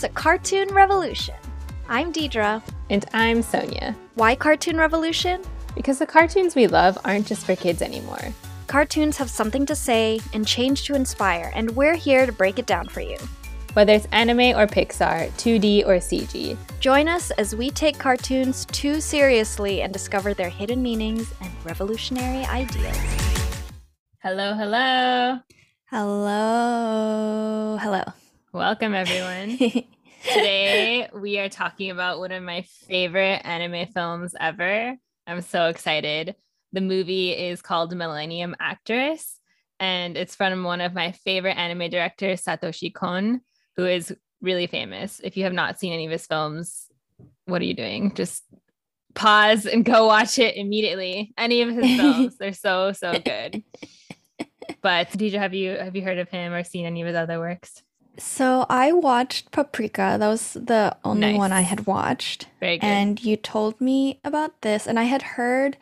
It's a cartoon revolution. I'm Deidra. And I'm Sonya. Why Cartoon Revolution? Because the cartoons we love aren't just for kids anymore. Cartoons have something to say and change to inspire, and we're here to break it down for you. Whether it's anime or Pixar, 2D or CG. Join us as we take cartoons too seriously and discover their hidden meanings and revolutionary ideas. Hello, hello. Hello. Hello. Welcome, everyone. Today, we are talking about one of my favorite anime films ever. I'm so excited. The movie is called Millennium Actress, and it's from one of my favorite anime directors, Satoshi Kon, who is really famous. If you have not seen any of his films, what are you doing? Just pause and go watch it immediately. Any of his films, they're so so good. But Deidra, have you have you heard of him or seen any of his other works? So I watched Paprika. That was the only Nice. one I had watched. Very good. And you told me about this, and I had heard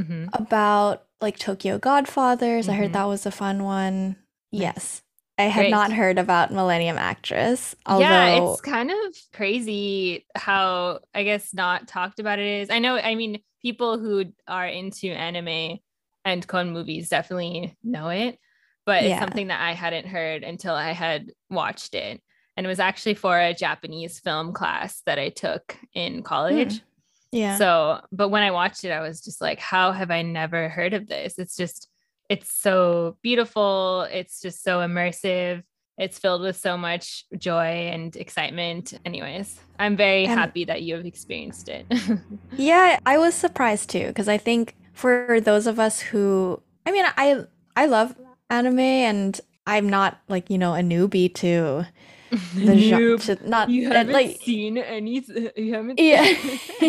Mhm. about like Tokyo Godfathers. I Mhm. heard that was a fun one. Nice. Yes. I had Great. not heard about Millennium Actress. Although yeah, it's kind of crazy how I guess not talked about it is. I know, I mean, people who are into anime and Kon movies definitely know it, but it's something that I hadn't heard until I had watched it. And it was actually for a Japanese film class that I took in college. Hmm. yeah. So, but when I watched it, I was just like, how have I never heard of this? It's just, it's so beautiful. It's just so immersive. It's filled with so much joy and excitement. Anyways, I'm very happy that you have experienced it. Yeah, I was surprised too because I think for those of us who, I mean, I I love anime and I'm not like you know a newbie to the genre. To, not you haven't like seen any, you haven't, Yeah.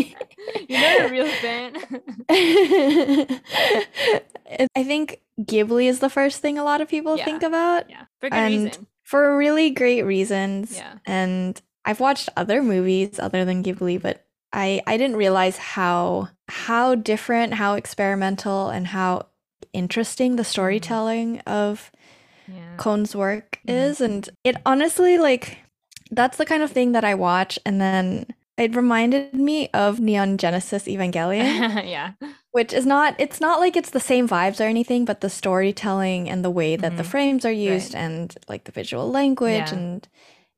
you're not a real fan. I think Ghibli is the first thing a lot of people Yeah. think about yeah, for good And- reason. for really great reasons. Yeah. And I've watched other movies other than Ghibli, but I I didn't realize how how different, how experimental, and how interesting the storytelling of Yeah. Work Mhm. is. And it honestly like that's the kind of thing that I watch and then it reminded me of Neon Genesis Evangelion, yeah. which is not it's not like it's the same vibes or anything, but the storytelling and the way that the Mhm. frames are used and like the visual language Yeah. and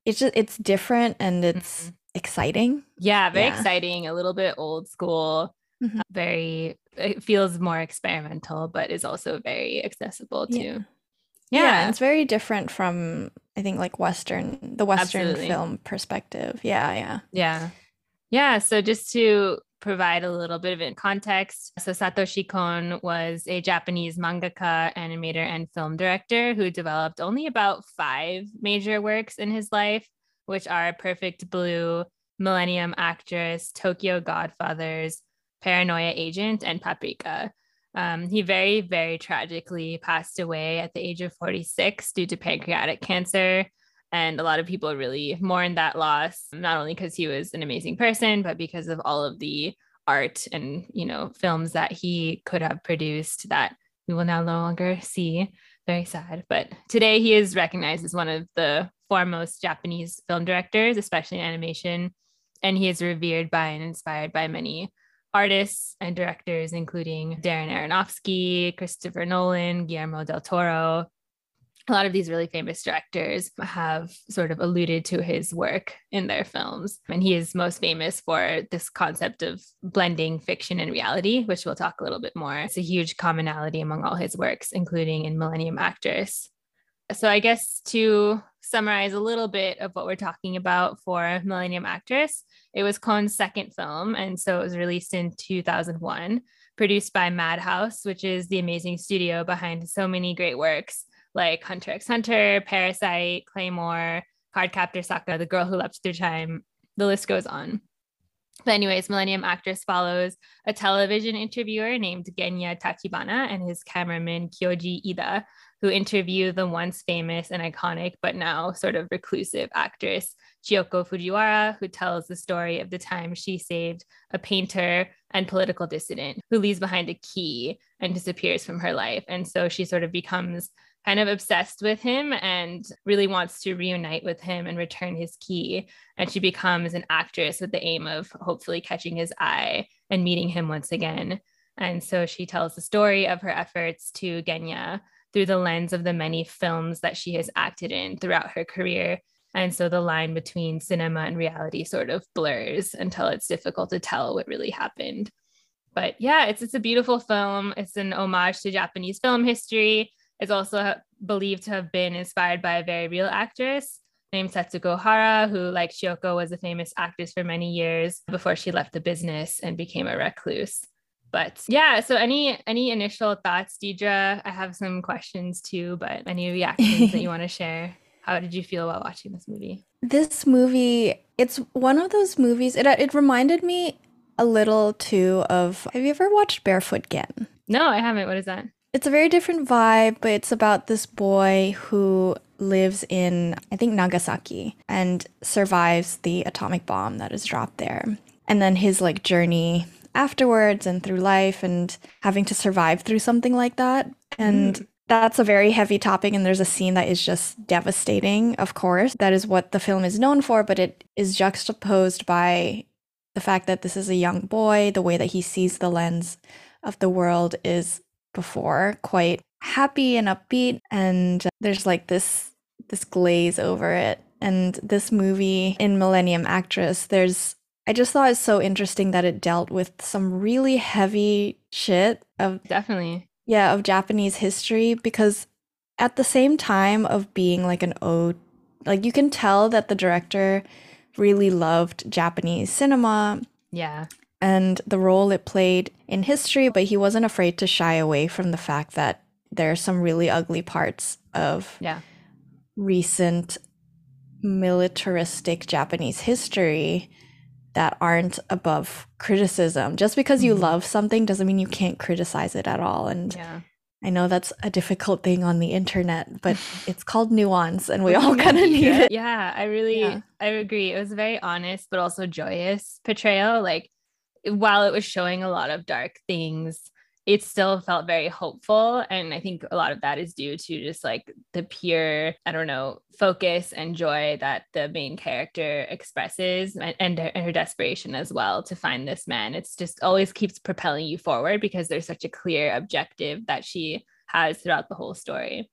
it's just it's different and it's Mhm. exciting. Yeah, very exciting, a little bit old school, Mhm. uh, very it feels more experimental, but is also very accessible too. Yeah, Yeah. and it's very different from I think like Western the Western Absolutely. film perspective. Yeah, yeah. Yeah. Yeah. So just to provide a little bit of context. So Satoshi Kon was a Japanese mangaka, animator, and film director who developed only about five major works in his life, which are Perfect Blue, Millennium Actress, Tokyo Godfathers, Paranoia Agent, and Paprika. Um, he very, very tragically passed away at the age of 46 due to pancreatic cancer. And a lot of people really mourn that loss, not only because he was an amazing person, but because of all of the art and, you know, films that he could have produced that we will now no longer see. Very sad. But today he is recognized as one of the foremost Japanese film directors, especially in animation. And he is revered by and inspired by many artists and directors, including Darren Aronofsky, Christopher Nolan, Guillermo del Toro. A lot of these really famous directors have sort of alluded to his work in their films. And he is most famous for this concept of blending fiction and reality, which we'll talk a little bit more. It's a huge commonality among all his works, including in Millennium Actress. So, I guess to summarize a little bit of what we're talking about for Millennium Actress, it was Kon's second film, and so it was released in 2001, produced by Madhouse, which is the amazing studio behind so many great works like Hunter x Hunter, Parasite, Claymore, Cardcaptor Sakura, The Girl Who Leapt Through Time. The list goes on. But anyways, Millennium Actress follows a television interviewer named Genya Tachibana and his cameraman Kyoji Ida, who interview the once famous and iconic but now sort of reclusive actress Chiyoko Fujiwara, who tells the story of the time she saved a painter and political dissident who leaves behind a key and disappears from her life. And so she sort of becomes kind of obsessed with him and really wants to reunite with him and return his key. And she becomes an actress with the aim of hopefully catching his eye and meeting him once again. And so she tells the story of her efforts to Genya through the lens of the many films that she has acted in throughout her career. And so the line between cinema and reality sort of blurs until it's difficult to tell what really happened. But yeah, it's it's a beautiful film. It's an homage to Japanese film history. It's also believed to have been inspired by a very real actress named Setsuko Hara, who, like Chiyoko, was a famous actress for many years before she left the business and became a recluse. But yeah, so any any initial thoughts, Deidra? I have some questions too, but any reactions that you want to share? How did you feel about watching this movie? This movie, it's one of those movies. It it reminded me a little too of. Have you ever watched Barefoot Gen? No, I haven't. What is that? It's a very different vibe, but it's about this boy who lives in, I think, Nagasaki and survives the atomic bomb that is dropped there. And then his like journey afterwards and through life and having to survive through something like that. And mm. that's a very heavy topic. And there's a scene that is just devastating, of course. That is what the film is known for, but it is juxtaposed by the fact that this is a young boy, the way that he sees the lens of the world is before, quite happy and upbeat and there's like this this glaze over it. And this movie in Millennium Actress, there's I just thought it's so interesting that it dealt with some really heavy shit of definitely. Yeah, of Japanese history because at the same time of being like an ode like you can tell that the director really loved Japanese cinema. Yeah and the role it played in history, but he wasn't afraid to shy away from the fact that there are some really ugly parts of yeah. recent militaristic Japanese history that aren't above criticism. Just because you mm-hmm. love something doesn't mean you can't criticize it at all. And yeah. I know that's a difficult thing on the internet, but it's called nuance and we all kind of need it. Yeah, I really yeah. I agree. It was a very honest but also joyous portrayal. Like while it was showing a lot of dark things, it still felt very hopeful. And I think a lot of that is due to just like the pure, I don't know, focus and joy that the main character expresses and, and, and her desperation as well to find this man. It's just always keeps propelling you forward because there's such a clear objective that she has throughout the whole story.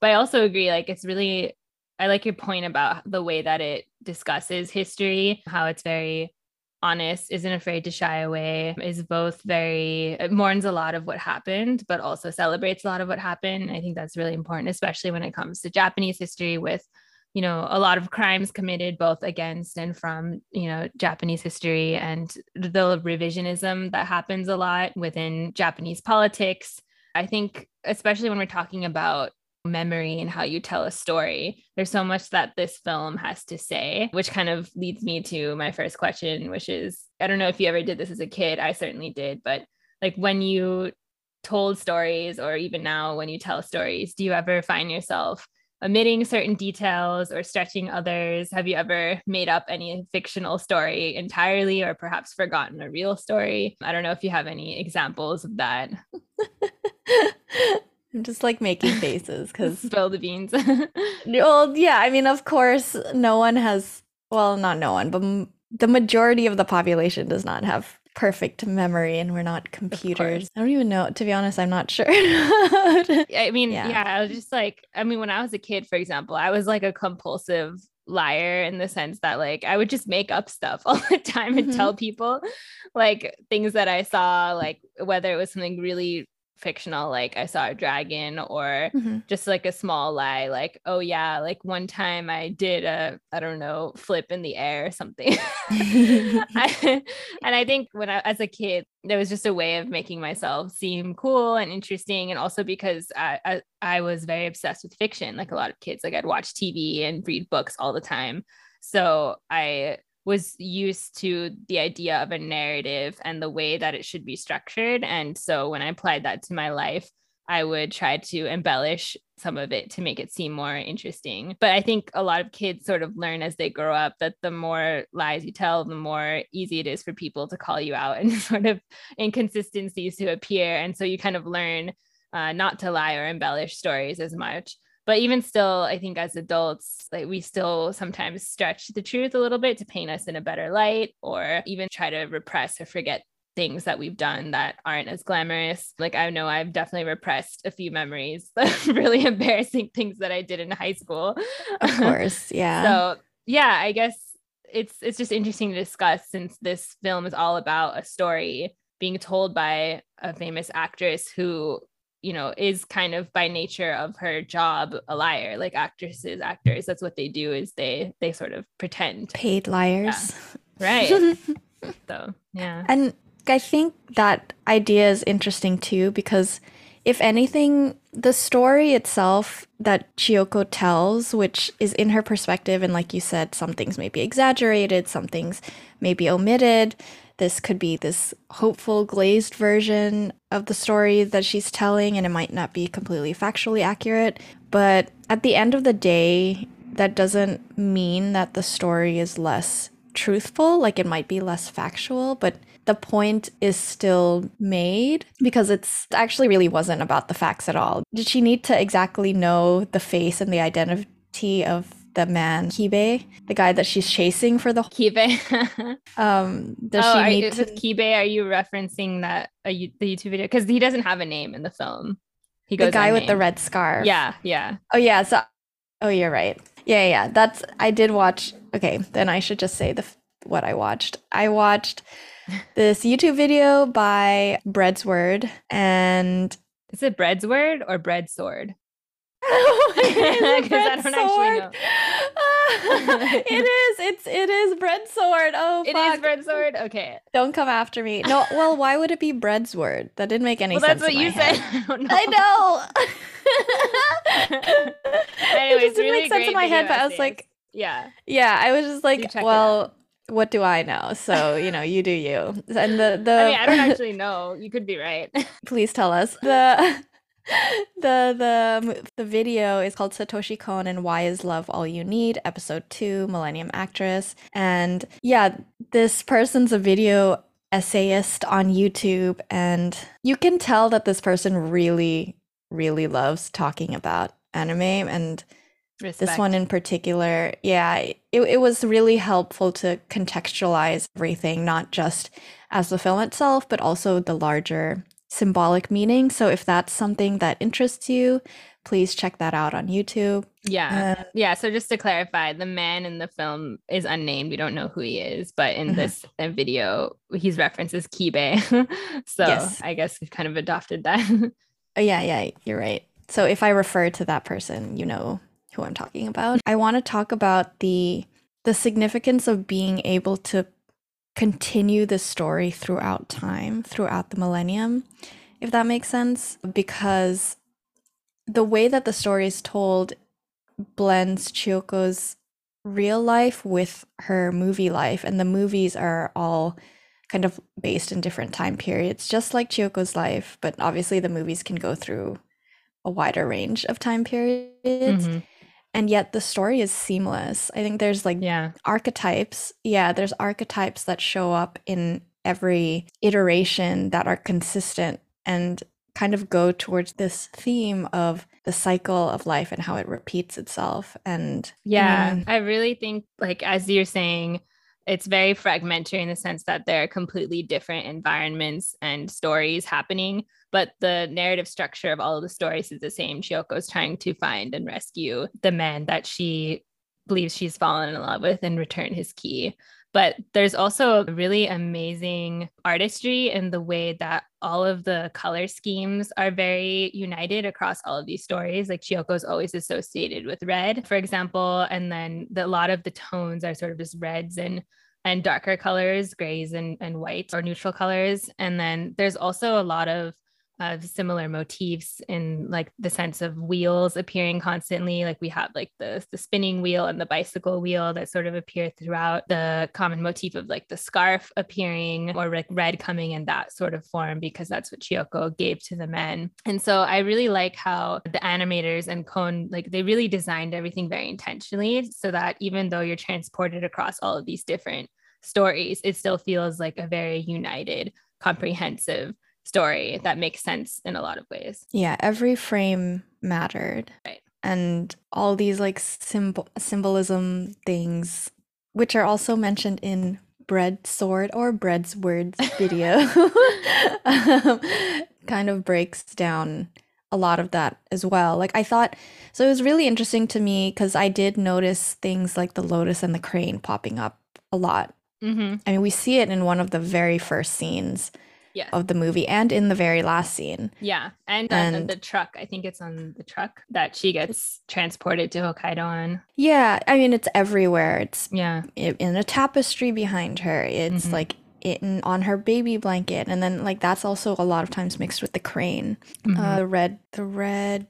But I also agree, like, it's really, I like your point about the way that it discusses history, how it's very honest, isn't afraid to shy away, is both very mourns a lot of what happened, but also celebrates a lot of what happened. I think that's really important, especially when it comes to Japanese history with you know a lot of crimes committed both against and from you know japanese history and the revisionism that happens a lot within japanese politics i think especially when we're talking about memory and how you tell a story. There's so much that this film has to say, which kind of leads me to my first question, which is I don't know if you ever did this as a kid. I certainly did, but like when you told stories or even now when you tell stories, do you ever find yourself omitting certain details or stretching others? Have you ever made up any fictional story entirely or perhaps forgotten a real story? I don't know if you have any examples of that. I'm just like making faces because spill the beans. well, yeah, I mean, of course, no one has. Well, not no one, but m- the majority of the population does not have perfect memory, and we're not computers. I don't even know. To be honest, I'm not sure. I mean, yeah. yeah, I was just like, I mean, when I was a kid, for example, I was like a compulsive liar in the sense that like I would just make up stuff all the time and mm-hmm. tell people like things that I saw, like whether it was something really fictional like i saw a dragon or mm-hmm. just like a small lie like oh yeah like one time i did a i don't know flip in the air or something I, and i think when i as a kid there was just a way of making myself seem cool and interesting and also because I, I i was very obsessed with fiction like a lot of kids like i'd watch tv and read books all the time so i was used to the idea of a narrative and the way that it should be structured. And so when I applied that to my life, I would try to embellish some of it to make it seem more interesting. But I think a lot of kids sort of learn as they grow up that the more lies you tell, the more easy it is for people to call you out and sort of inconsistencies to appear. And so you kind of learn uh, not to lie or embellish stories as much but even still i think as adults like we still sometimes stretch the truth a little bit to paint us in a better light or even try to repress or forget things that we've done that aren't as glamorous. Like i know i've definitely repressed a few memories really embarrassing things that i did in high school. Of course yeah. So yeah i guess it's it's just interesting to discuss since this film is all about a story being told by a famous actress who you know is kind of by nature of her job a liar. Like actresses actors that's what they do is they they sort of pretend. Paid liars. Yeah. right. So yeah. And i think that idea is interesting too because if anything the story itself that Chiyoko tells, which is in her perspective, and like you said, some things may be exaggerated, some things may be omitted, this could be this hopeful glazed version of the story that she's telling and it might not be completely factually accurate. But at the end of the day that doesn't mean that the story is less truthful. Like it might be less factual but the point is still made because it's actually really wasn't about the facts at all. Did she need to exactly know the face and the identity of the man Kibe, the guy that she's chasing for the Kibe. um, does oh, she need are, to... with Kibe? Are you referencing that uh, the YouTube video? Because he doesn't have a name in the film. He goes the guy with the red scarf. Yeah, yeah. Oh yeah. So, oh, you're right. Yeah, yeah. That's I did watch. Okay, then I should just say the what I watched. I watched this YouTube video by Bread's Word and. Is it Bread's Word or Bread Sword? Because I don't sword. actually know. it is. It's it is bread sword. Oh, it fuck. is bread sword. Okay. Don't come after me. No. Well, why would it be bread sword? That didn't make any well, sense. That's what you head. said. I, know. I know. anyway, it just didn't really make sense in my head, but I was like, yeah, yeah. I was just like, well what do I know? So, you know, you do you. And the the I mean, I don't actually know. You could be right. Please tell us. The the the um, the video is called Satoshi Kon and Why Is Love All You Need? Episode two, Millennium Actress. And yeah, this person's a video essayist on YouTube, and you can tell that this person really, really loves talking about anime and Respect. this one in particular yeah it, it was really helpful to contextualize everything not just as the film itself but also the larger symbolic meaning. So if that's something that interests you, please check that out on YouTube. Yeah. Uh, yeah. So just to clarify, the man in the film is unnamed. We don't know who he is, but in mm-hmm. this uh, video, he's referenced as Kibe. so yes. I guess we've kind of adopted that. oh, yeah. Yeah. You're right. So if I refer to that person, you know who I'm talking about. I want to talk about the the significance of being able to continue the story throughout time, throughout the millennium, if that makes sense. Because the way that the story is told blends Chiyoko's real life with her movie life, and the movies are all kind of based in different time periods, just like Chiyoko's life, but obviously the movies can go through a wider range of time periods. Mm-hmm and yet the story is seamless. I think there's like yeah. archetypes. Yeah, there's archetypes that show up in every iteration that are consistent and kind of go towards this theme of the cycle of life and how it repeats itself and yeah i really think like as you're saying it's very fragmentary in the sense that there are completely different environments and stories happening but the narrative structure of all of the stories is the same. Chiyoko is trying to find and rescue the man that she believes she's fallen in love with and return his key. But there's also really amazing artistry in the way that all of the color schemes are very united across all of these stories. Like Chiyoko is always associated with red, for example, and then the, a lot of the tones are sort of just reds and and darker colors, grays and, and whites or neutral colors. And then there's also a lot of of similar motifs in like the sense of wheels appearing constantly. Like we have like the the spinning wheel and the bicycle wheel that sort of appear throughout. The common motif of like the scarf appearing or like red coming in that sort of form because that's what Chiyoko gave to the men. And so I really like how the animators and Kon like they really designed everything very intentionally so that even though you're transported across all of these different stories it still feels like a very united comprehensive story that makes sense in a lot of ways. Yeah, every frame mattered. Right. And all these like symbol symbolism things, which are also mentioned in Bread Sword or Bread's Words video, um, kind of breaks down a lot of that as well. Like I thought, so it was really interesting to me because I did notice things like the lotus and the crane popping up a lot. Mm-hmm. I mean, we see it in one of the very first scenes Yes. of the movie and in the very last scene. Yeah. And, uh, the- the truck, I think it's on the truck that she gets transported to Hokkaido on. Yeah, I mean, it's everywhere. It's Yeah. in a tapestry behind her. It's Mhm. like in on her baby blanket, and then like that's also a lot of times mixed with the crane, Mhm. uh, the red, the red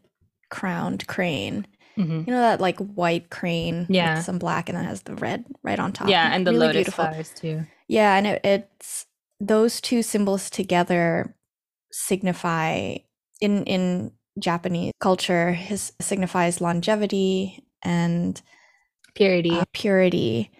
crowned crane. Mhm. You know that like white crane Yeah. with some black, and then has the red right on top. Yeah. And the Really lotus beautiful. flowers too. Yeah, and it, it's those two symbols together signify in in Japanese culture his signifies longevity and Purity. uh, purity.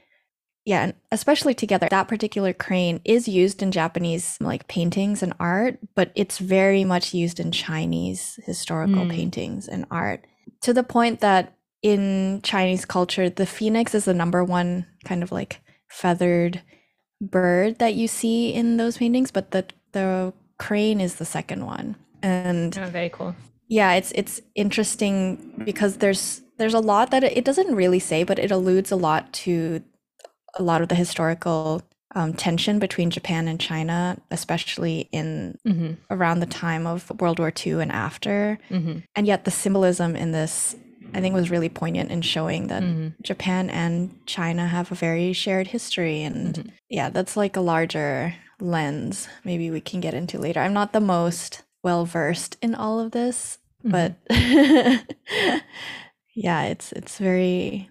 Yeah, and especially together. That particular crane is used in Japanese like paintings and art, but it's very much used in Chinese historical Mm. paintings and art to the point that in Chinese culture, the phoenix is the number one kind of like feathered bird that you see in those paintings, but the the crane is the second one. And oh, very cool. yeah it's it's interesting because there's there's a lot that it, it doesn't really say but it alludes a lot to a lot of the historical um, tension between japan and china especially in hmm around the time of world war ii and after hmm and yet the symbolism in this i think was really poignant in showing that hmm japan and china have a very shared history and Mhm. yeah that's like a larger lens maybe we can get into later i'm not the most well versed in all of this Mm-hmm. but yeah it's it's very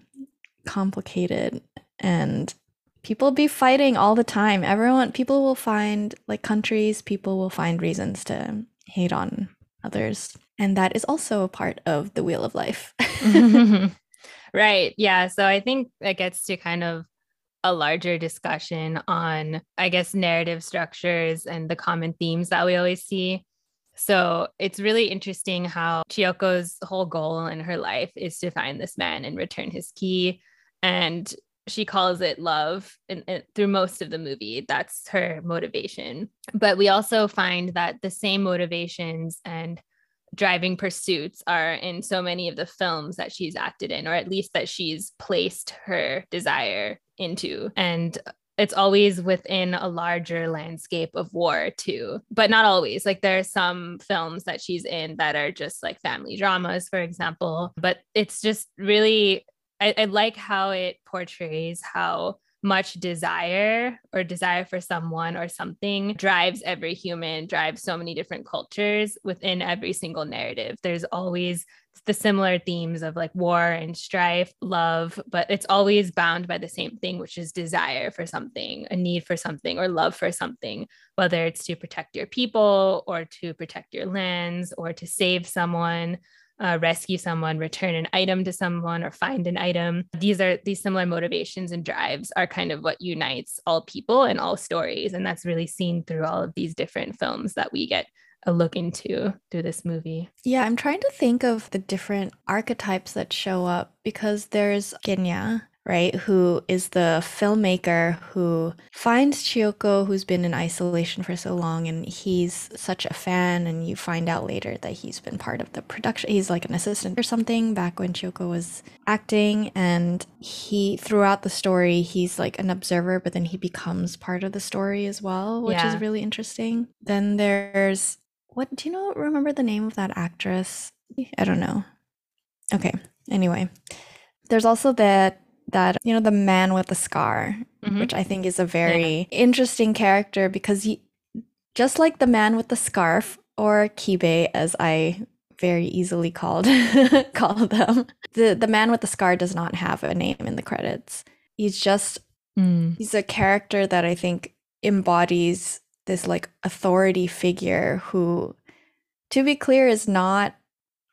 complicated and people be fighting all the time everyone people will find like countries people will find reasons to hate on others and that is also a part of the wheel of life right. Yeah. So I think that gets to kind of a larger discussion on, I guess, narrative structures and the common themes that we always see. So it's really interesting how Chiyoko's whole goal in her life is to find this man and return his key. And she calls it love and, and through most of the movie. That's her motivation. But we also find that the same motivations and driving pursuits are in so many of the films that she's acted in, or at least that she's placed her desire into. And it's always within a larger landscape of war, too, but not always. Like there are some films that she's in that are just like family dramas, for example. But it's just really, I, I like how it portrays how much desire or desire for someone or something drives every human, drives so many different cultures within every single narrative. There's always the similar themes of like war and strife, love, but it's always bound by the same thing, which is desire for something, a need for something, or love for something, whether it's to protect your people or to protect your lands or to save someone uh, rescue someone, return an item to someone, or find an item. These are these similar motivations and drives are kind of what unites all people and all stories, and that's really seen through all of these different films that we get a look into through this movie. Yeah, I'm trying to think of the different archetypes that show up because there's Genya, right, who is the filmmaker who finds Chiyoko, who's been in isolation for so long, and he's such a fan. And you find out later that he's been part of the production. He's like an assistant or something back when Chiyoko was acting. And he, throughout the story, he's like an observer, but then he becomes part of the story as well, which Yeah. is really interesting. Then there's what do you know remember the name of that actress i don't know okay anyway there's also that that you know the man with the scar Mhm. which i think is a very interesting character because he just like the man with the scarf or kibe as i very easily called call them the the man with the scar does not have a name in the credits he's just Mm. he's a character that I think embodies this like authority figure who, to be clear, is not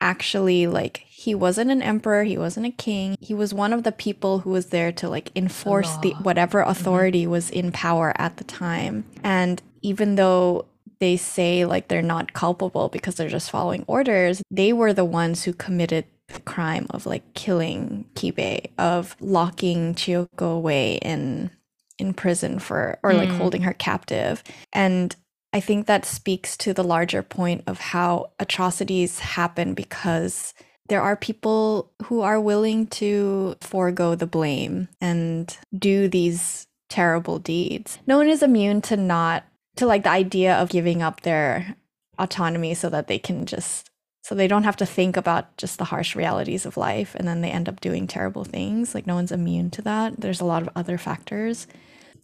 actually like he wasn't an emperor, he wasn't a king. He was one of the people who was there to like enforce the law. whatever authority was in power at the time. And even though they say like they're not culpable because they're just following orders, they were the ones who committed the crime of like killing Kibe, of locking Chiyoko away in in prison for or like Mm. holding her captive. And I think that speaks to the larger point of how atrocities happen because there are people who are willing to forego the blame and do these terrible deeds. No one is immune to not to like the idea of giving up their autonomy so that they can just so they don't have to think about just the harsh realities of life and then they end up doing terrible things. Like no one's immune to that. There's a lot of other factors.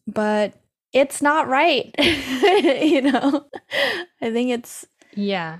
But it's not right. you know. I think it's Yeah.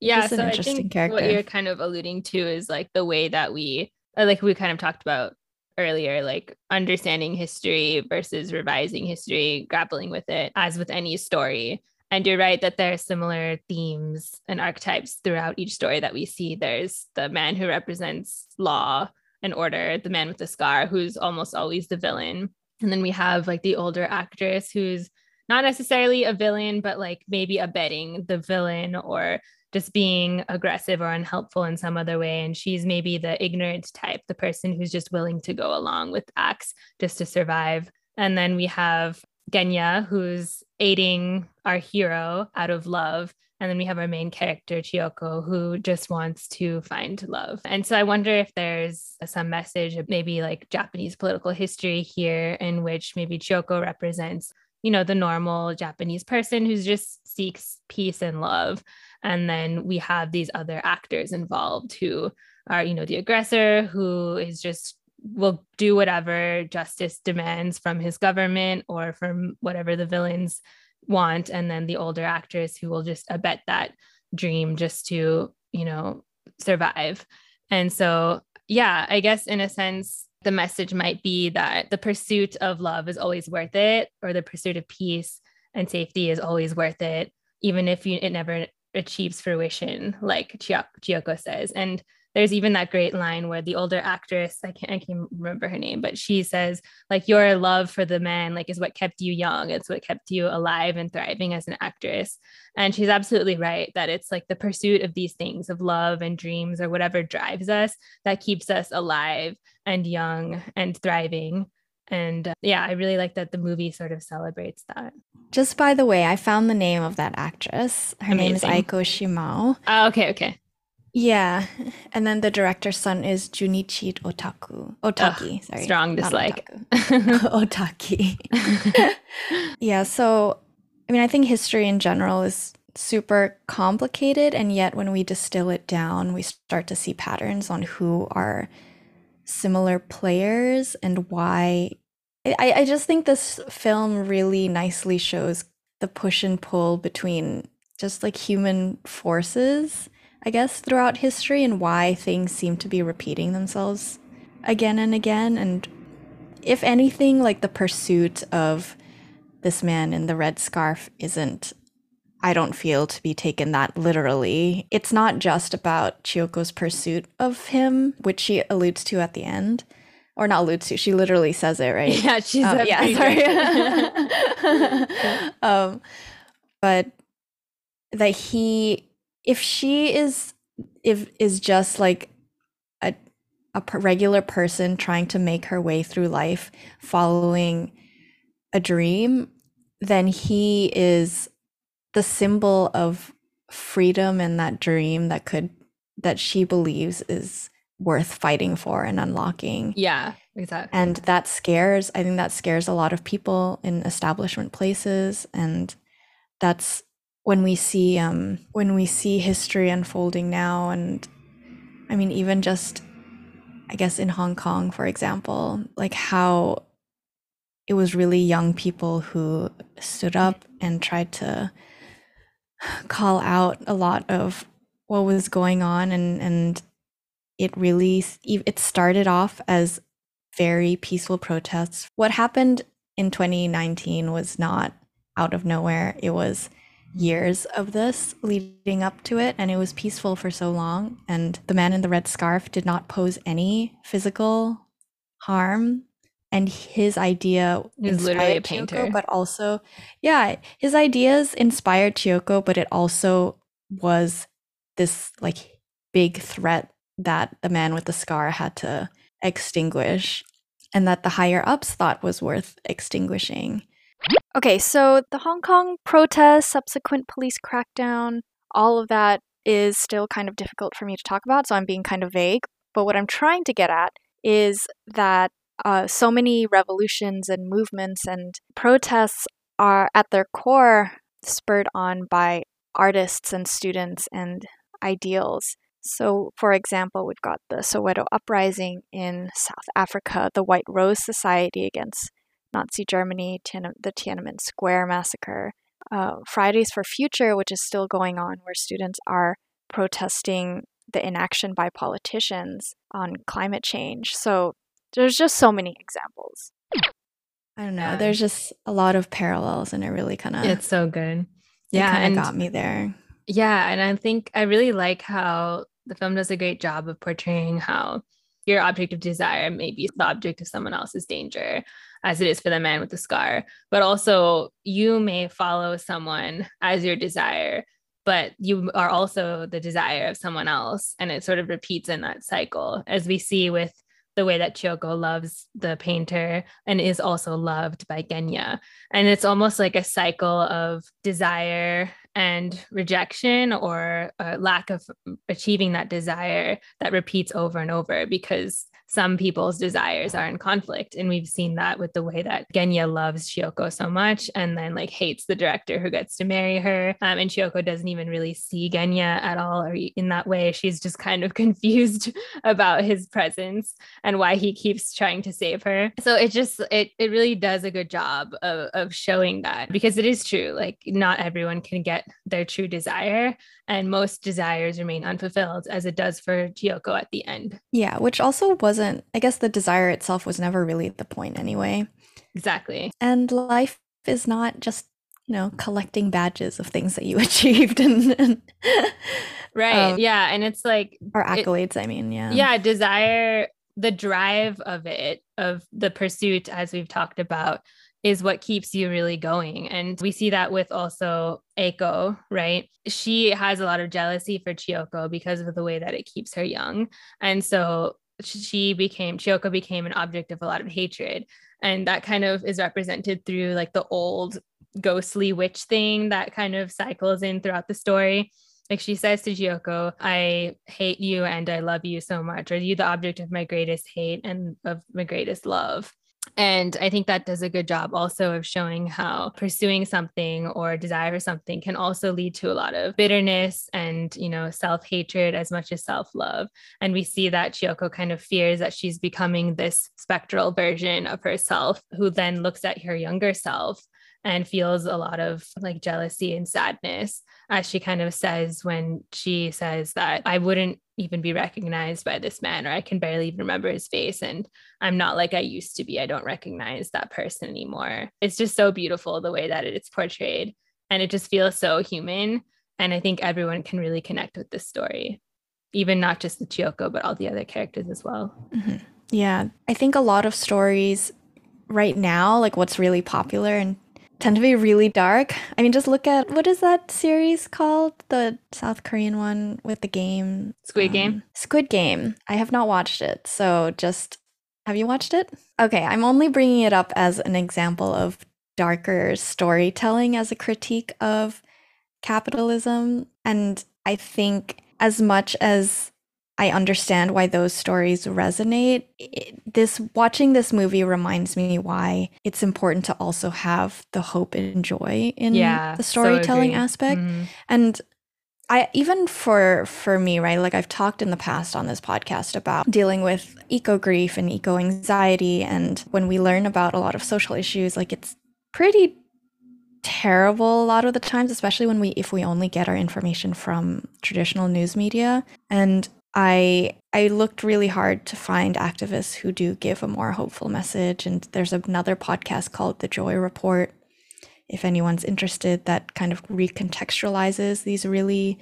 Yeah. So I think character. what you're kind of alluding to is like the way that we, like we kind of talked about earlier, like understanding history versus revising history, grappling with it as with any story. And you're right that there are similar themes and archetypes throughout each story that we see. There's the man who represents law and order, the man with the scar, who's almost always the villain. And then we have like the older actress who's not necessarily a villain, but like maybe abetting the villain or just being aggressive or unhelpful in some other way. And she's maybe the ignorant type, the person who's just willing to go along with acts just to survive. And then we have Genya, who's aiding our hero out of love. And then we have our main character, Chiyoko, who just wants to find love. And so I wonder if there's some message of maybe like Japanese political history here in which maybe Chiyoko represents, you know, the normal Japanese person who just seeks peace and love. And then we have these other actors involved who are, you know, the aggressor who is just will do whatever justice demands from his government or from whatever the villains want and then the older actors who will just abet that dream just to you know survive. And so yeah i guess in a sense the message might be that the pursuit of love is always worth it or the pursuit of peace and safety is always worth it even if you, it never achieves fruition like Chiyo- chiyoko says. And there's even that great line where the older actress i can't i can't remember her name but she says like your love for the man like is what kept you young. It's what kept you alive and thriving as an actress. And she's absolutely right that it's like the pursuit of these things of love and dreams or whatever drives us that keeps us alive and young and thriving. And uh, yeah i really like that the movie sort of celebrates that. Just by the way, I found the name of that actress. Her name is Aiko Shimao. oh, okay okay Yeah. And then the director's son is Junichi Otaku. Otaki, sorry. strong dislike otaku. Otaki. yeah, so I mean, I think history in general is super complicated, and yet when we distill it down, we start to see patterns on who are similar players and why. I, I just think this film really nicely shows the push and pull between just like human forces, I guess, throughout history and why things seem to be repeating themselves again and again. And if anything, like the pursuit of this man in the red scarf isn't, I don't feel to be taken that literally. It's not just about Chiyoko's pursuit of him, which she alludes to at the end. Or not alludes to, she literally says it, right? yeah she's Um, a yeah, sorry. um, but that he, if she is, if is just like a a regular person trying to make her way through life, following a dream, then he is the symbol of freedom and that dream that could that she believes is worth fighting for and unlocking. yeah exactly And that scares, I think that scares a lot of people in establishment places. And that's when we see um when we see history unfolding now and I mean even just I guess in Hong Kong, for example, like how it was really young people who stood up and tried to call out a lot of what was going on and and it really it started off as very peaceful protests. What happened in 2019 was not out of nowhere. It was years of this leading up to it, and it was peaceful for so long. And the man in the red scarf did not pose any physical harm. and his idea He's literally a painter. Chiyoko, but also yeah, his ideas inspired Chiyoko, but it also was this like big threat that the man with the scar had to extinguish and that the higher ups thought was worth extinguishing. Okay, so the Hong Kong protests, subsequent police crackdown, all of that is still kind of difficult for me to talk about, so I'm being kind of vague. But what I'm trying to get at is that uh, so many revolutions and movements and protests are at their core spurred on by artists and students and ideals. So, for example, we've got the Soweto uprising in South Africa, the White Rose Society against Nazi Germany, Tien- the Tiananmen Square massacre, uh, Fridays for Future, which is still going on, where students are protesting the inaction by politicians on climate change. So, there's just so many examples. I don't know. Yeah. There's just a lot of parallels, and it really kind of It's so good. Yeah, kind and of got me there. Yeah, and I think I really like how the film does a great job of portraying how your object of desire may be the object of someone else's danger, as it is for the man with the scar. But also, you may follow someone as your desire, but you are also the desire of someone else. And it sort of repeats in that cycle, as we see with the way that Chiyoko loves the painter and is also loved by Genya. And it's almost like a cycle of desire and rejection or a lack of achieving that desire that repeats over and over because some people's desires are in conflict. And we've seen that with the way that Genya loves Chiyoko so much and then like hates the director who gets to marry her. Um, and Chiyoko doesn't even really see Genya at all or in that way. She's just kind of confused about his presence and why he keeps trying to save her. So it just it it really does a good job of, of showing that because it is true. Like not everyone can get their true desire and most desires remain unfulfilled as it does for Chiyoko at the end. Yeah, which also wasn't, I guess the desire itself was never really the point anyway. Exactly. And life is not just, you know, collecting badges of things that you achieved and, and Right. Um, yeah. And it's like or It- accolades, I mean, yeah. yeah desire the drive of it of the pursuit as we've talked about is what keeps you really going and we see that with also Eiko right she has a lot of jealousy for Chiyoko because of the way that it keeps her young and so she became Chiyoko became an object of a lot of hatred and that kind of is represented through like the old ghostly witch thing that kind of cycles in throughout the story like she says to Chiyoko, I hate you and I love you so much. Are you the object of my greatest hate and of my greatest love? And I think that does a good job also of showing how pursuing something or desire for something can also lead to a lot of bitterness and, you know, self hatred as much as self love. And we see that Chiyoko kind of fears that she's becoming this spectral version of herself who then looks at her younger self and feels a lot of like jealousy and sadness as she kind of says when she says that I wouldn't even be recognized by this man, or I can barely even remember his face. And I'm not like I used to be. I don't recognize that person anymore. It's just so beautiful the way that it's portrayed. And it just feels so human. And I think everyone can really connect with this story, even not just the Chiyoko, but all the other characters as well. Mhm. Yeah. I think a lot of stories right now, like what's really popular and tend to be really dark. I mean, just look at what is that series called? The South Korean one with the game Squid Game? Um, Squid Game. I have not watched it. So just have you watched it? Okay, I'm only bringing it up as an example of darker storytelling as a critique of capitalism. And I think as much as I understand why those stories resonate. It, this watching this movie reminds me why it's important to also have the hope and joy in Yeah, the storytelling agree. aspect. Mhm. And I even for for me, right? Like I've talked in the past on this podcast about dealing with eco grief and eco anxiety and when we learn about a lot of social issues, like it's pretty terrible a lot of the times, especially when we if we only get our information from traditional news media. And I I looked really hard to find activists who do give a more hopeful message. And there's another podcast called The Joy Report. If anyone's interested, that kind of recontextualizes these really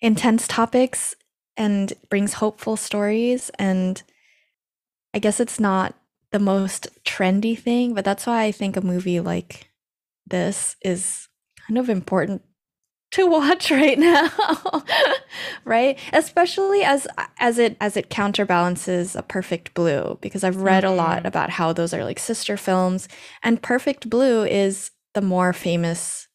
intense topics and brings hopeful stories. And I guess it's not the most trendy thing, but that's why I think a movie like this is kind of important to watch right now right especially as as it as it counterbalances a perfect blue because i've read mm-hmm. a lot mm-hmm. about how those are like sister films and perfect blue is the more famous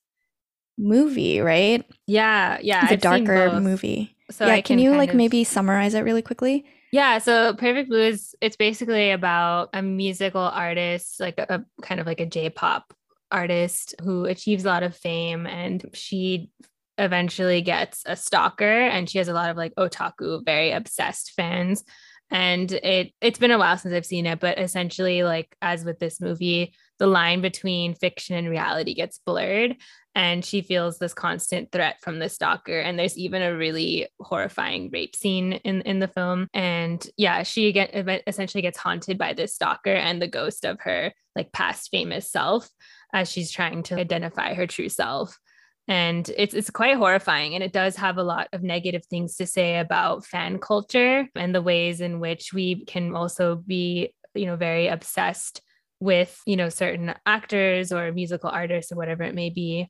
movie right yeah yeah the I've darker movie so yeah I can, can you like of... maybe summarize it really quickly yeah, so Perfect Blue is it's basically about a musical artist, like a, a kind of like a J-pop artist who achieves a lot of fame and she eventually gets a stalker and she has a lot of like otaku very obsessed fans. And it it's been a while since I've seen it but essentially like as with this movie the line between fiction and reality gets blurred and she feels this constant threat from the stalker. And there's even a really horrifying rape scene in in the film. And yeah she get essentially gets haunted by this stalker and the ghost of her like past famous self as she's trying to identify her true self. And it's it's quite horrifying and it does have a lot of negative things to say about fan culture and the ways in which we can also be you know very obsessed with you know certain actors or musical artists or whatever it may be.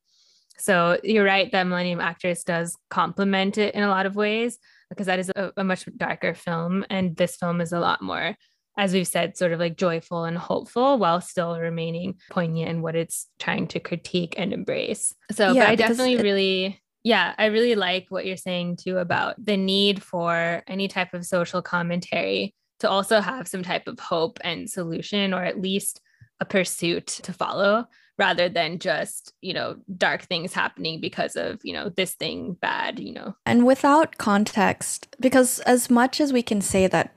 So you're right that millennium actress does complement it in a lot of ways because that is a, a much darker film and this film is a lot more as we've said, sort of like joyful and hopeful while still remaining poignant in what it's trying to critique and embrace. So yeah, I definitely it- really yeah, I really like what you're saying too about the need for any type of social commentary to also have some type of hope and solution, or at least a pursuit to follow rather than just, you know, dark things happening because of, you know, this thing bad, you know. And without context, because as much as we can say that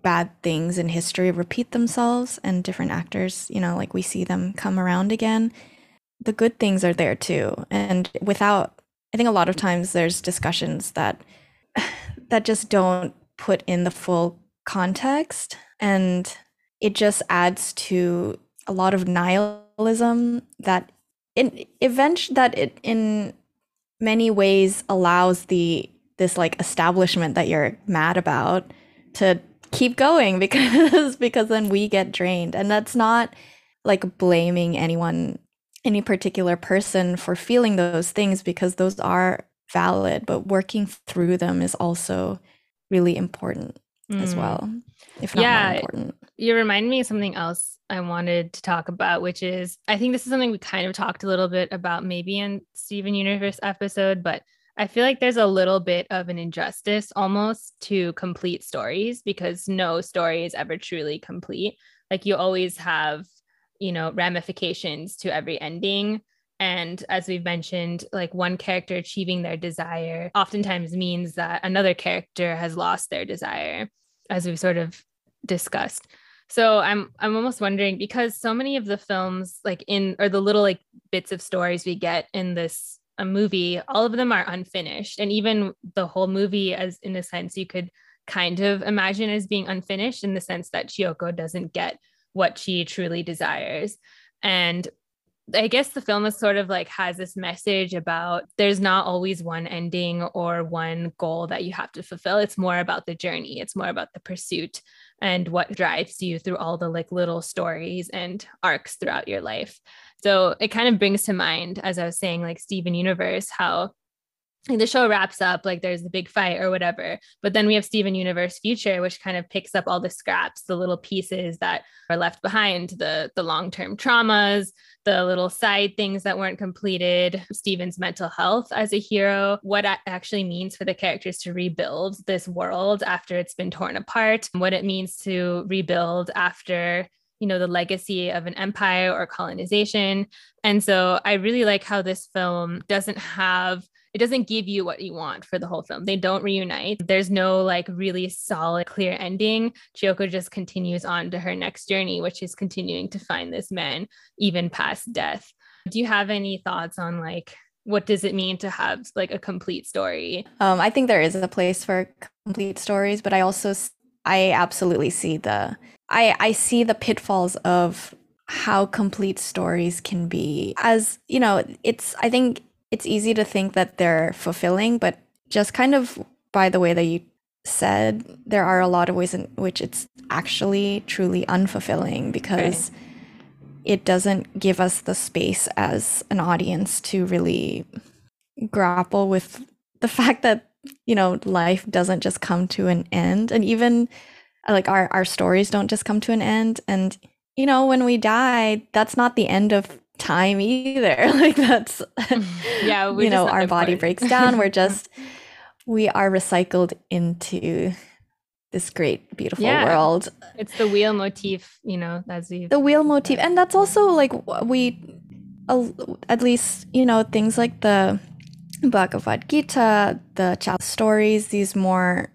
bad things in history repeat themselves and different actors, you know, like we see them come around again, the good things are there too. And without, I think a lot of times there's discussions that that just don't put in the full context and it just adds to a lot of nihilism that in event that it in many ways allows the this like establishment that you're mad about to keep going because because then we get drained and that's not like blaming anyone any particular person for feeling those things because those are valid but working through them is also really important mm. as well if not yeah, important you remind me of something else i wanted to talk about which is i think this is something we kind of talked a little bit about maybe in steven universe episode but I feel like there's a little bit of an injustice almost to complete stories because no story is ever truly complete. Like you always have, you know, ramifications to every ending. And as we've mentioned, like one character achieving their desire oftentimes means that another character has lost their desire, as we've sort of discussed. So I'm I'm almost wondering because so many of the films like in or the little like bits of stories we get in this a movie, all of them are unfinished. And even the whole movie, as in a sense, you could kind of imagine as being unfinished in the sense that Chiyoko doesn't get what she truly desires. And I guess the film is sort of like has this message about there's not always one ending or one goal that you have to fulfill. It's more about the journey, it's more about the pursuit and what drives you through all the like little stories and arcs throughout your life. So it kind of brings to mind, as I was saying, like Steven Universe, how like the show wraps up like there's the big fight or whatever but then we have steven universe future which kind of picks up all the scraps the little pieces that are left behind the the long-term traumas the little side things that weren't completed steven's mental health as a hero what it actually means for the characters to rebuild this world after it's been torn apart what it means to rebuild after you know the legacy of an empire or colonization and so i really like how this film doesn't have it doesn't give you what you want for the whole film. They don't reunite. There's no like really solid, clear ending. Chiyoko just continues on to her next journey, which is continuing to find this man even past death. Do you have any thoughts on like what does it mean to have like a complete story? Um, I think there is a place for complete stories, but I also I absolutely see the I I see the pitfalls of how complete stories can be. As you know, it's I think it's easy to think that they're fulfilling, but just kind of by the way that you said, there are a lot of ways in which it's actually truly unfulfilling because right. it doesn't give us the space as an audience to really grapple with the fact that you know life doesn't just come to an end. And even like our our stories don't just come to an end. And you know when we die that's not the end of time either. Like that's yeah you know our body breaks down. We're just we are recycled into this great beautiful yeah. world. It's the wheel motif you know the wheel motif. And that's also like we at least you know things like the bhagavad gita the child stories these more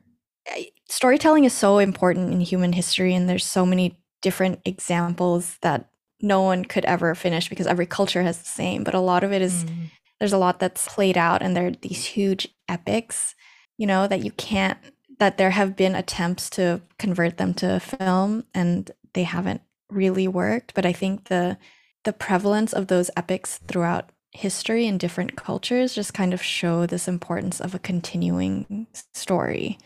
eh, storytelling is so important in human history and there's so many different examples that no one could ever finish because every culture has the same but a lot of it is mm. there's a lot that's played out and there are these huge epics you know that you can't that there have been attempts to convert them to film and they haven't really worked but i think the the prevalence of those epics throughout history in different cultures just kind of show this importance of a continuing story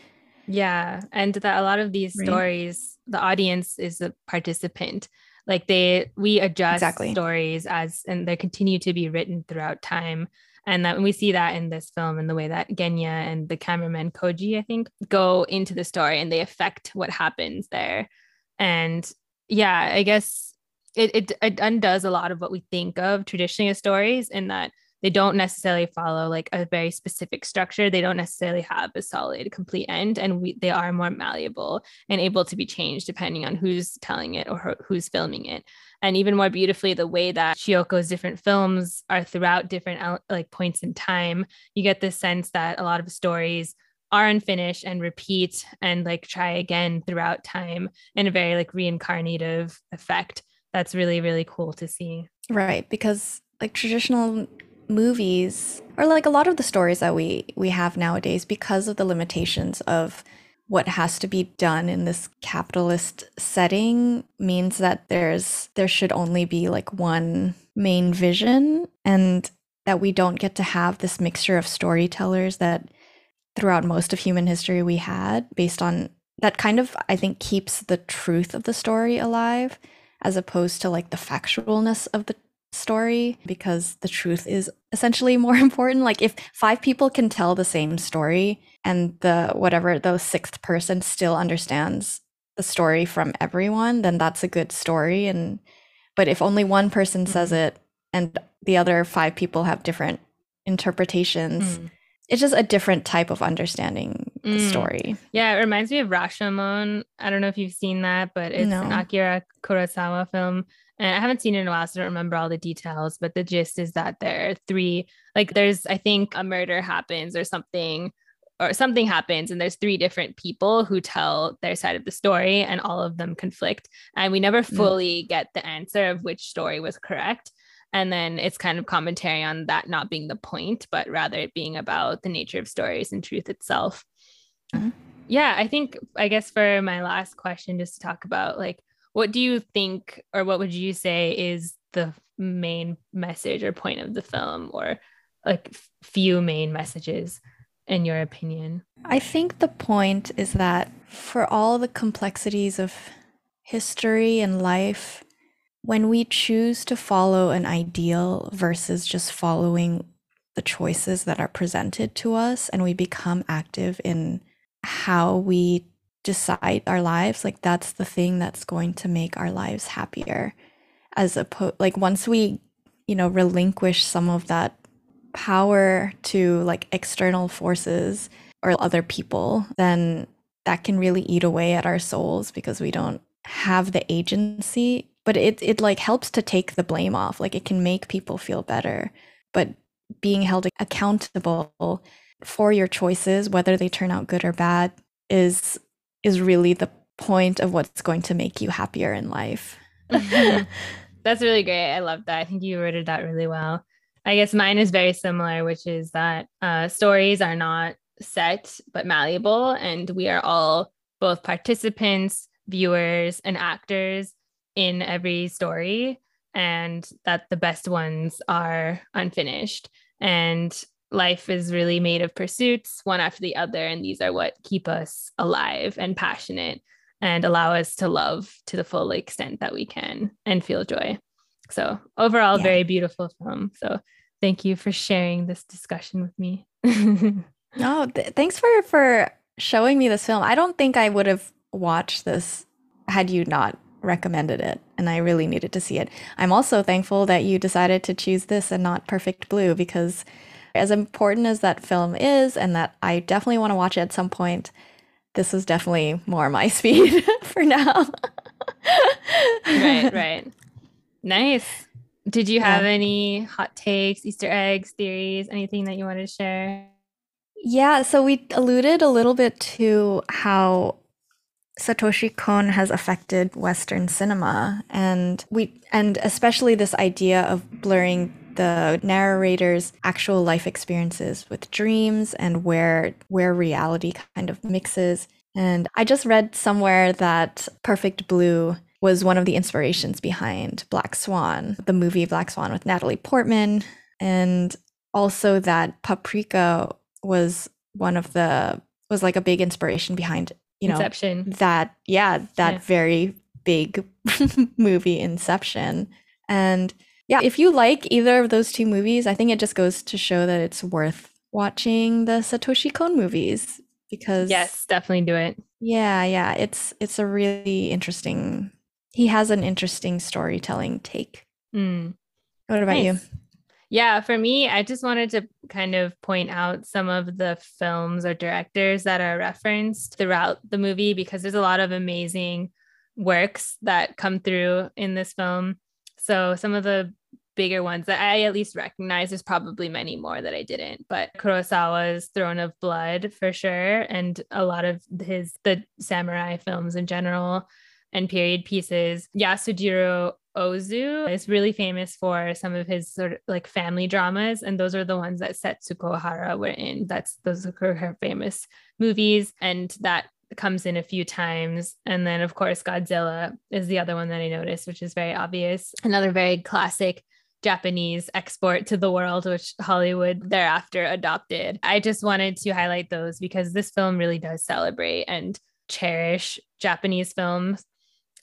yeah and that a lot of these right. stories the audience is a participant like they we adjust exactly. stories as and they continue to be written throughout time and that we see that in this film in the way that Genya and the cameraman Koji, I think, go into the story and they affect what happens there. And yeah, I guess it, it, it undoes a lot of what we think of traditionally as stories in that they don't necessarily follow like a very specific structure. They don't necessarily have a solid complete end and we, they are more malleable and able to be changed depending on who's telling it or who's filming it. And even more beautifully the way that Chiyoko's different films are throughout different uh, like points in time you get this sense that a lot of stories are unfinished and repeat and like try again throughout time in a very like reincarnative effect that's really really cool to see. Right because like traditional movies or like a lot of the stories that we we have nowadays because of the limitations of what has to be done in this capitalist setting means that there's there should only be like one main vision and that we don't get to have this mixture of storytellers that throughout most of human history we had based on that kind of I think keeps the truth of the story alive as opposed to like the factualness of the story because the truth is essentially more important like if five people can tell the same story and the whatever the sixth person still understands the story from everyone then that's a good story and but if only one person says mm-hmm. it and the other five people have different interpretations mm. it's just a different type of understanding the mm. story yeah it reminds me of rashomon i don't know if you've seen that but it's no. an akira kurosawa film and I haven't seen it in a while, so I don't remember all the details. But the gist is that there are three, like, there's, I think, a murder happens or something, or something happens, and there's three different people who tell their side of the story, and all of them conflict. And we never mm. fully mm. get the answer of which story was correct. And then it's kind of commentary on that not being the point, but rather it being about the nature of stories and truth itself. Mm-hmm. Yeah, I think, I guess for my last question, just to talk about like, what do you think, or what would you say is the main message or point of the film, or like few main messages in your opinion? I think the point is that for all the complexities of history and life, when we choose to follow an ideal versus just following the choices that are presented to us and we become active in how we decide our lives like that's the thing that's going to make our lives happier. As opposed like once we you know relinquish some of that power to like external forces or other people then that can really eat away at our souls because we don't have the agency. But it it like helps to take the blame off. Like it can make people feel better. But being held accountable for your choices whether they turn out good or bad is is really the point of what's going to make you happier in life. That's really great. I love that. I think you worded that really well. I guess mine is very similar, which is that uh, stories are not set but malleable, and we are all both participants, viewers, and actors in every story, and that the best ones are unfinished. And life is really made of pursuits, one after the other. And these are what keep us alive and passionate and allow us to love to the full extent that we can and feel joy. So, overall, yeah. very beautiful film. So, thank you for sharing this discussion with me. no, oh, th- thanks for for showing me this film. I don't think I would have watched this had you not recommended it and I really needed to see it. I'm also thankful that you decided to choose this and not Perfect Blue because as important as that film is and that I definitely want to watch it at some point, this was definitely more my speed for now. right, right. Nice. Did you have yeah. any hot takes, Easter eggs, theories, anything that you wanted to share? Yeah, so we alluded a little bit to how Satoshi Kon has affected Western cinema, and we and especially this idea of blurring the narrator's actual life experiences with dreams and where where reality kind of mixes. And I just read somewhere that Perfect Blue was one of the inspirations behind Black Swan, the movie Black Swan with Natalie Portman, and also that Paprika was one of the was like a big inspiration behind you know Inception. that yeah that yeah. very big movie Inception and yeah if you like either of those two movies I think it just goes to show that it's worth watching the Satoshi Kon movies because yes definitely do it yeah yeah it's it's a really interesting he has an interesting storytelling take mm. what about nice. you yeah, for me, I just wanted to kind of point out some of the films or directors that are referenced throughout the movie because there's a lot of amazing works that come through in this film. So some of the bigger ones that I at least recognize, there's probably many more that I didn't, but Kurosawa's Throne of Blood for sure, and a lot of his the samurai films in general and period pieces. Yasujiro Ozu is really famous for some of his sort of like family dramas, and those are the ones that Setsuko Hara were in. That's those are her famous movies, and that comes in a few times. And then, of course, Godzilla is the other one that I noticed, which is very obvious. Another very classic Japanese export to the world, which Hollywood thereafter adopted. I just wanted to highlight those because this film really does celebrate and cherish Japanese films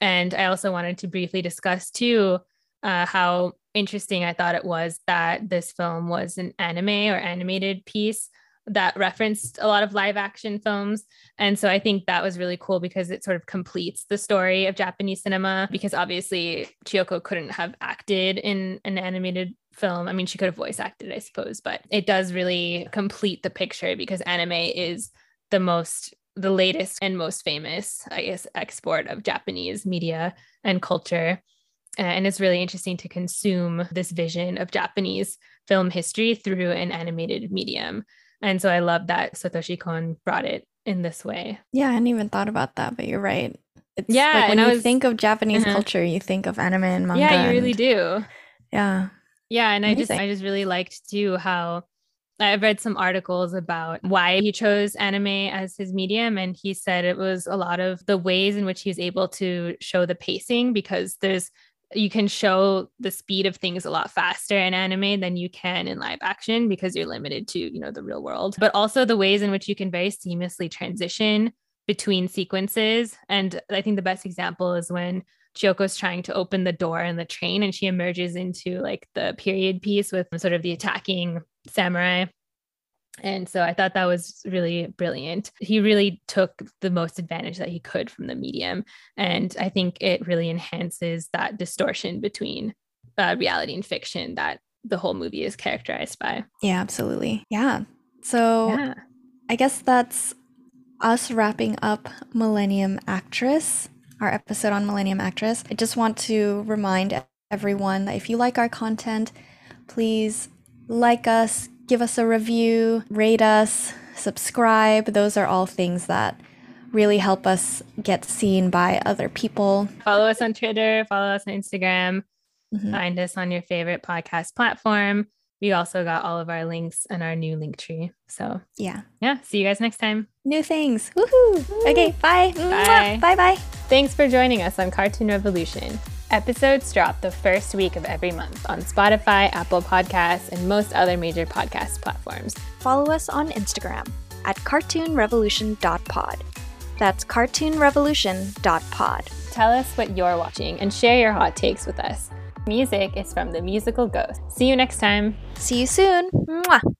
and I also wanted to briefly discuss too uh, how interesting I thought it was that this film was an anime or animated piece that referenced a lot of live action films. And so I think that was really cool because it sort of completes the story of Japanese cinema. Because obviously, Chiyoko couldn't have acted in an animated film. I mean, she could have voice acted, I suppose, but it does really complete the picture because anime is the most the latest and most famous, I guess, export of Japanese media and culture. And it's really interesting to consume this vision of Japanese film history through an animated medium. And so I love that Satoshi Kon brought it in this way. Yeah, I hadn't even thought about that, but you're right. It's yeah, like when you was, think of Japanese uh-huh. culture, you think of anime and manga. Yeah, you really do. Yeah. Yeah, and Amazing. I just I just really liked too how I've read some articles about why he chose anime as his medium. And he said it was a lot of the ways in which he's able to show the pacing because there's you can show the speed of things a lot faster in anime than you can in live action because you're limited to you know the real world but also the ways in which you can very seamlessly transition between sequences and i think the best example is when Chiyoko's trying to open the door in the train and she emerges into like the period piece with sort of the attacking samurai. And so I thought that was really brilliant. He really took the most advantage that he could from the medium. And I think it really enhances that distortion between uh, reality and fiction that the whole movie is characterized by. Yeah, absolutely. Yeah. So yeah. I guess that's us wrapping up Millennium Actress our episode on Millennium Actress. I just want to remind everyone that if you like our content, please like us, give us a review, rate us, subscribe. Those are all things that really help us get seen by other people. Follow us on Twitter, follow us on Instagram, mm-hmm. find us on your favorite podcast platform. We also got all of our links and our new link tree. So, yeah. Yeah. See you guys next time. New things. Woohoo. Okay. Bye. Bye. Bye bye. Thanks for joining us on Cartoon Revolution. Episodes drop the first week of every month on Spotify, Apple Podcasts, and most other major podcast platforms. Follow us on Instagram at cartoonrevolution.pod. That's cartoonrevolution.pod. Tell us what you're watching and share your hot takes with us. Music is from the musical Ghost. See you next time. See you soon. Mwah.